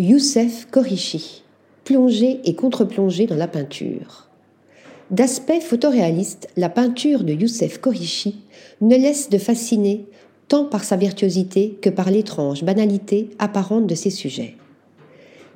Youssef Korichi, plongée et contre-plongée dans la peinture. D'aspect photoréaliste, la peinture de Youssef Korichi ne laisse de fasciner tant par sa virtuosité que par l'étrange banalité apparente de ses sujets.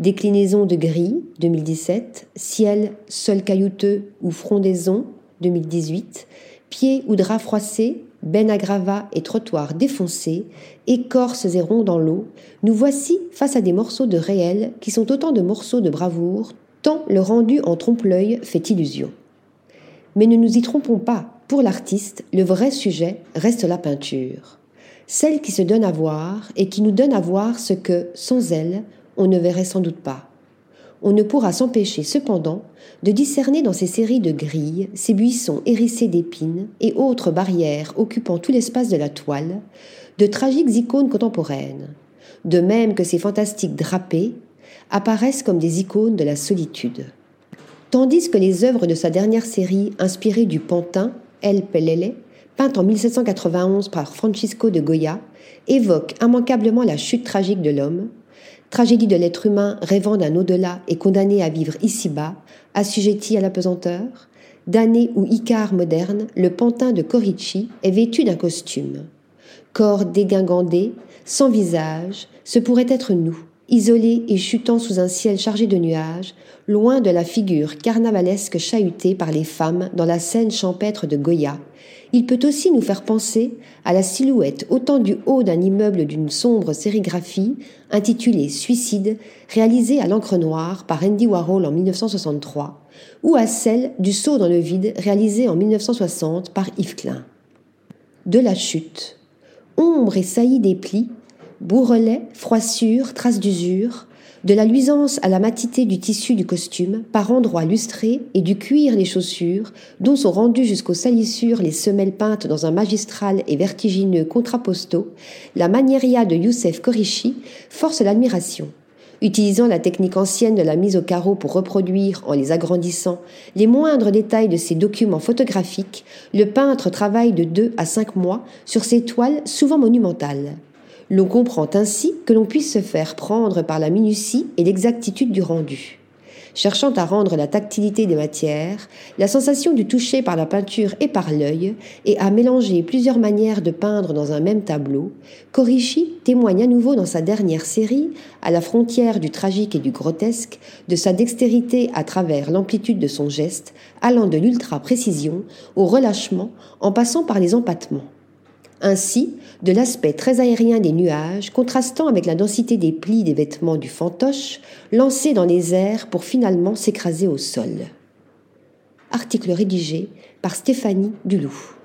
Déclinaison de gris 2017, ciel, sol caillouteux ou frondaison 2018, pieds ou draps froissés, ben à gravats et trottoirs défoncés, écorces et ronds dans l'eau, nous voici face à des morceaux de réel qui sont autant de morceaux de bravoure, tant le rendu en trompe-l'œil fait illusion. Mais ne nous y trompons pas, pour l'artiste, le vrai sujet reste la peinture, celle qui se donne à voir et qui nous donne à voir ce que, sans elle, on ne verrait sans doute pas. On ne pourra s'empêcher cependant de discerner dans ces séries de grilles, ces buissons hérissés d'épines et autres barrières occupant tout l'espace de la toile, de tragiques icônes contemporaines, de même que ces fantastiques drapés apparaissent comme des icônes de la solitude. Tandis que les œuvres de sa dernière série, inspirées du Pantin, El Pelele, peinte en 1791 par Francisco de Goya, évoquent immanquablement la chute tragique de l'homme, tragédie de l'être humain rêvant d'un au-delà et condamné à vivre ici-bas, assujetti à la pesanteur, d'année où Icare moderne, le pantin de Corici est vêtu d'un costume. Corps dégingandé, sans visage, ce pourrait être nous, isolés et chutant sous un ciel chargé de nuages, loin de la figure carnavalesque chahutée par les femmes dans la scène champêtre de Goya, il peut aussi nous faire penser à la silhouette autant du haut d'un immeuble d'une sombre sérigraphie intitulée Suicide, réalisée à l'encre noire par Andy Warhol en 1963, ou à celle du saut dans le vide réalisée en 1960 par Yves Klein. De la chute, ombre et saillie des plis, bourrelets, froissures, traces d'usure, de la luisance à la matité du tissu du costume, par endroits lustrés, et du cuir des chaussures, dont sont rendues jusqu'aux salissures les semelles peintes dans un magistral et vertigineux contraposto, la manieria de Youssef Korichi force l'admiration. Utilisant la technique ancienne de la mise au carreau pour reproduire, en les agrandissant, les moindres détails de ses documents photographiques, le peintre travaille de deux à cinq mois sur ces toiles souvent monumentales. L'on comprend ainsi que l'on puisse se faire prendre par la minutie et l'exactitude du rendu. Cherchant à rendre la tactilité des matières, la sensation du toucher par la peinture et par l'œil, et à mélanger plusieurs manières de peindre dans un même tableau, Corichi témoigne à nouveau dans sa dernière série, à la frontière du tragique et du grotesque, de sa dextérité à travers l'amplitude de son geste, allant de l'ultra-précision au relâchement en passant par les empattements ainsi de l'aspect très aérien des nuages contrastant avec la densité des plis des vêtements du fantoche lancés dans les airs pour finalement s'écraser au sol. Article rédigé par Stéphanie Duloup.